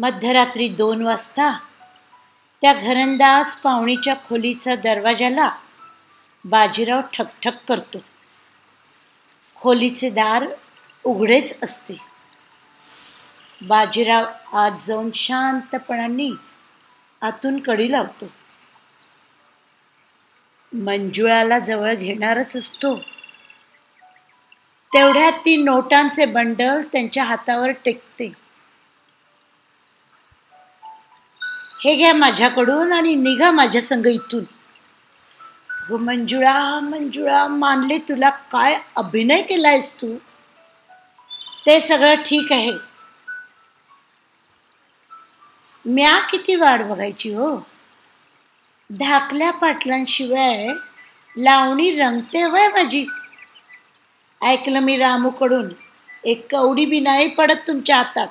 मध्यरात्री दोन वाजता त्या घरंदाज पाहुणीच्या खोलीचा दरवाजाला बाजीराव ठकठक करतो. खोलीचे दार उघडेच असते. बाजीराव आत जाऊन शांतपणाने आतून कडी लावतो. मंजुळाला जवळ घेणारच असतो. तेवढ्यात ती नोटांचे बंडल त्यांच्या हातावर टेकते. हे घ्या माझ्याकडून आणि निघा माझ्या संग इथून. हो मंजुळा मंजुळा मानले तुला काय अभिनय केलायस तू? ते सगळं ठीक आहे. म्या किती वाढ बघायची हो? धाकल्या पाटलांशिवाय लावणी रंगते वय माझी. ऐकलं मी रामूकडून. एक कवडी बी नाही पडत तुमच्या हातात.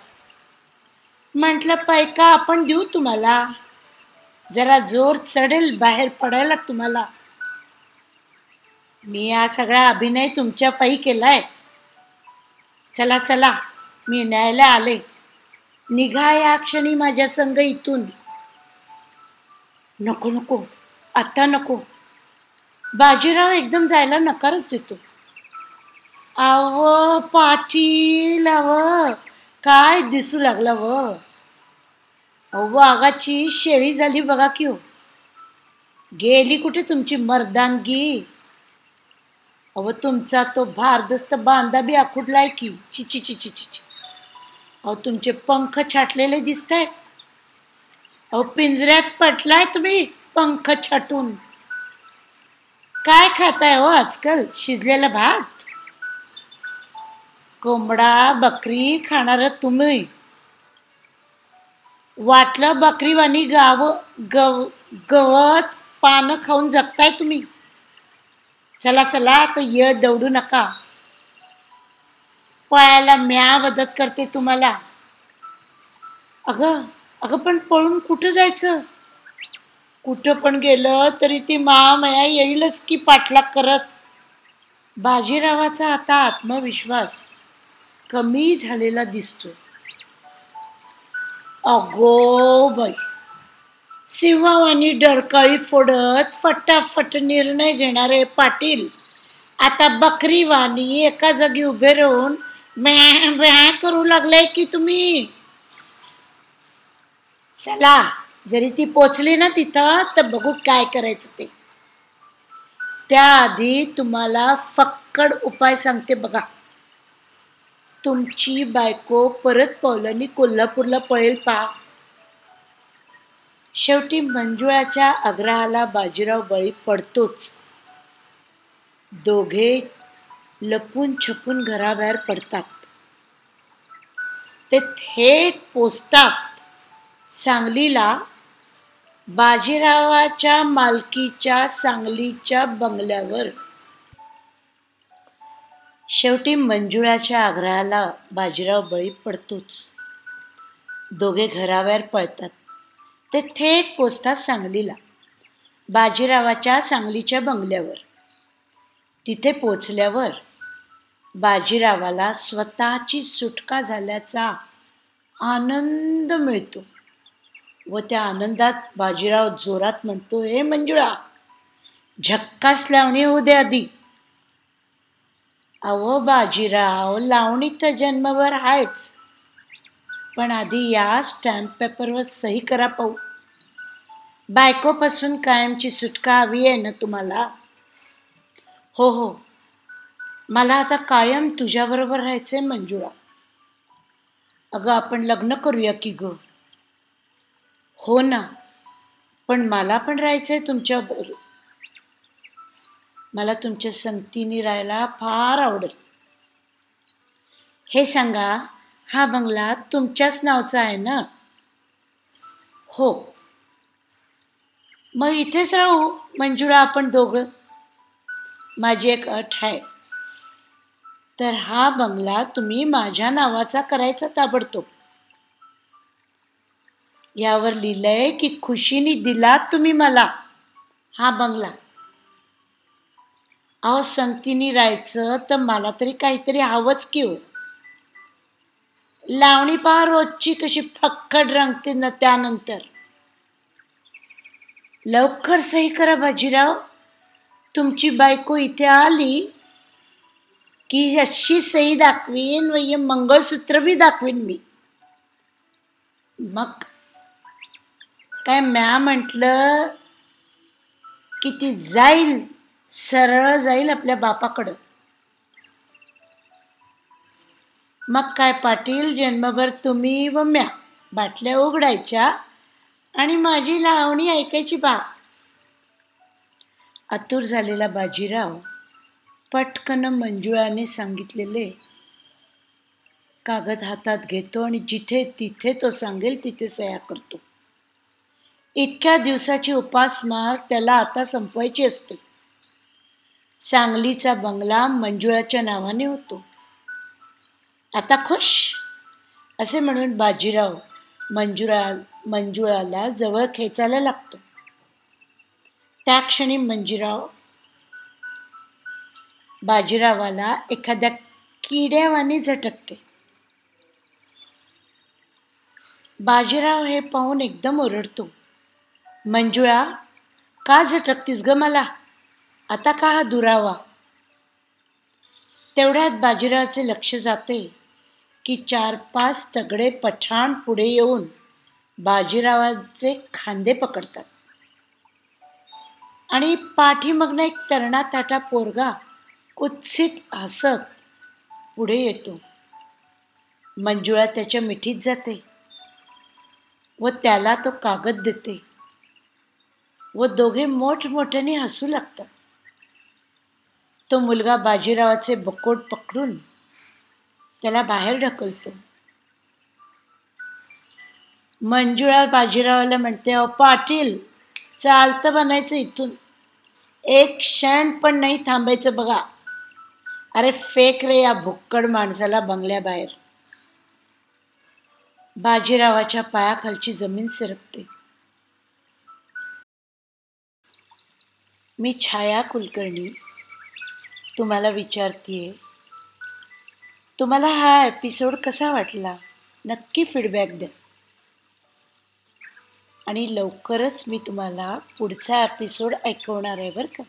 म्हटलं पैका आपण देऊ तुम्हाला? जरा जोर चढेल बाहेर पडायला तुम्हाला. मी हा सगळा अभिनय तुमच्या पायी केलाय. चला चला मी न्यायला आले. निघा या क्षणी माझ्या संग इथून. नको नको आता नको. बाजीराव एकदम जायला नकारच देतो. आव पाटील आव काय दिसू लागला व? अहो वाघाची शेळी झाली बघा की हो. गेली कुठे तुमची मर्दांगी अहो तुमचा तो भारदस्त बांधा बी आखुडलाय की. चिची चिची चिची अहो तुमचे पंख छाटलेले दिसत आहेत अहो पिंजऱ्यात पटलाय तुम्ही पंख छाटून. काय खाताय हो आजकाल? शिजलेला भात? कोंबडा बकरी खाणार तुम्ही. वाटलं बकरीवाणी गाव गव गवत पानं खाऊन जगताय तुम्ही. चला चला तर येळ दौडू नका. पळायला म्या मदत करते तुम्हाला. अगं अगं पण पळून कुठं जायचं? कुठं पण गेलं तरी ती महामया येईलच की पाठलाग करत. बाजीरावाचा आता आत्मविश्वास. कमी झालेला दिसतो. अगो बाई. सिंहावानी डरकाळी फोडत फटाफट निर्णय घेणारे पाटील. आता बकरीवानी एका जागी उभे राहून म्या म्या करू लागलाय की तुम्ही? चला जरी ती पोचली ना तिथं तर बघू काय करायचं ते. त्याआधी तुम्हाला फक्कड उपाय सांगते बघा. तुमची बायको परत पावलांनी कोल्हापूरला पळेल पा. शेवटी मंजुळाच्या आग्रहाला बाजीराव बळी पडतोच. दोघे लपून छपून घराबाहेर पडतात. ते थेट पोचतात सांगलीला बाजीरावाच्या मालकीच्या सांगलीच्या बंगल्यावर शेवटी मंजुळाच्या आग्रहाला बाजीराव बळी पडतोच. दोघे घराबाहेर पळतात. ते थेट पोचतात सांगलीला बाजीरावाच्या सांगलीच्या बंगल्यावर. तिथे पोचल्यावर बाजीरावाला स्वतःची सुटका झाल्याचा आनंद मिळतो व त्या आनंदात बाजीराव जोरात म्हणतो हे मंजुळा झक्कास लावणी होऊ दे आधी. अहो बाजीराव लावणी तर जन्मभर आहेच. पण आधी या स्टॅम्प पेपरवर सही करा पाहू. बायकोपासून कायमची सुटका हवी आहे ना तुम्हाला? हो हो. मला आता कायम तुझ्याबरोबर राहायचंय मंजुळा. अगं आपण लग्न करूया की ग? हो ना. पण मला पण राहायचंय तुमच्या मला तुमच्या संगतीने राहायला फार आवडेल. हे सांगा हा बंगला तुमच्याच नावचा आहे ना? हो. मग इथेच राहू मंजुळा आपण दोघं? माझी एक अट आहे. तर हा बंगला तुम्ही माझ्या नावाचा करायचा ताबडतोब. यावर लिहिलंय की खुशीने दिलात तुम्ही मला हा बंगला. अहो संगतीने राहायचं तर मला तरी काहीतरी हवंच की हो. लावणी पहा रोजची कशी फक्कड रंगते ना त्यानंतर. लवकर सही करा बाजीराव. तुमची बायको इथे आली की अशी सही दाखवीन व हे मंगळसूत्र बी दाखवीन मी. मग काय म्या म्हटलं की ती जाईल सरळ जाईल आपल्या बापाकडं. मग काय पाटील जन्मभर तुम्ही व म्या बाटल्या उघडायच्या आणि माझी लावणी ऐकायची बा. आतुर झालेला बाजीराव पटकन मंजुळाने सांगितलेले कागद हातात घेतो आणि जिथे तिथे तो सांगेल तिथे सह्या करतो. इतक्या दिवसाची उपासमार त्याला आता संपवायची असते. सांगलीचा बंगला मंजुळाच्या नावाने होतो. आता खुश? असे म्हणून बाजीराव मंजुळा मंजुळाला जवळ खेचायला लागतो. त्या क्षणी मंजुराव बाजीरावाला एखाद्या किड्यावाने झटकते. बाजीराव हे पाहून एकदम ओरडतो. मंजुळा का झटकतीस ग मला? आता का हा दुरावा? तेवढ्यात बाजीरावाचे लक्ष जाते की चार पाच तगडे पठाण पुढे येऊन बाजीरावाचे खांदे पकडतात. आणि पाठीमागनं एक तरणा ताटा पोरगा कुत्सित हसत पुढे येतो. मंजुळा त्याच्या मिठीत जाते व त्याला तो कागद देते व दोघे मोठमोठ्याने हसू लागतात. तो मुलगा बाजीरावाचे बकोट पकडून त्याला बाहेर ढकलतो. मंजुळा बाजीरावाला म्हणते अहो पाटील चालतं बनायचं इथून. एक क्षण पण नाही थांबायचं बघा. अरे फेक रे या भुक्कड माणसाला बंगल्याबाहेर. बाजीरावाच्या पायाखालची जमीन सरकते. मी छाया कुलकर्णी तुम्हाला विचारतीये. तुम्हाला हा एपिसोड कसा वाटला? नक्की फीडबॅक द्या. आणि लवकरच मी तुम्हाला पुढचा एपिसोड ऐकवणार आहे बरं का.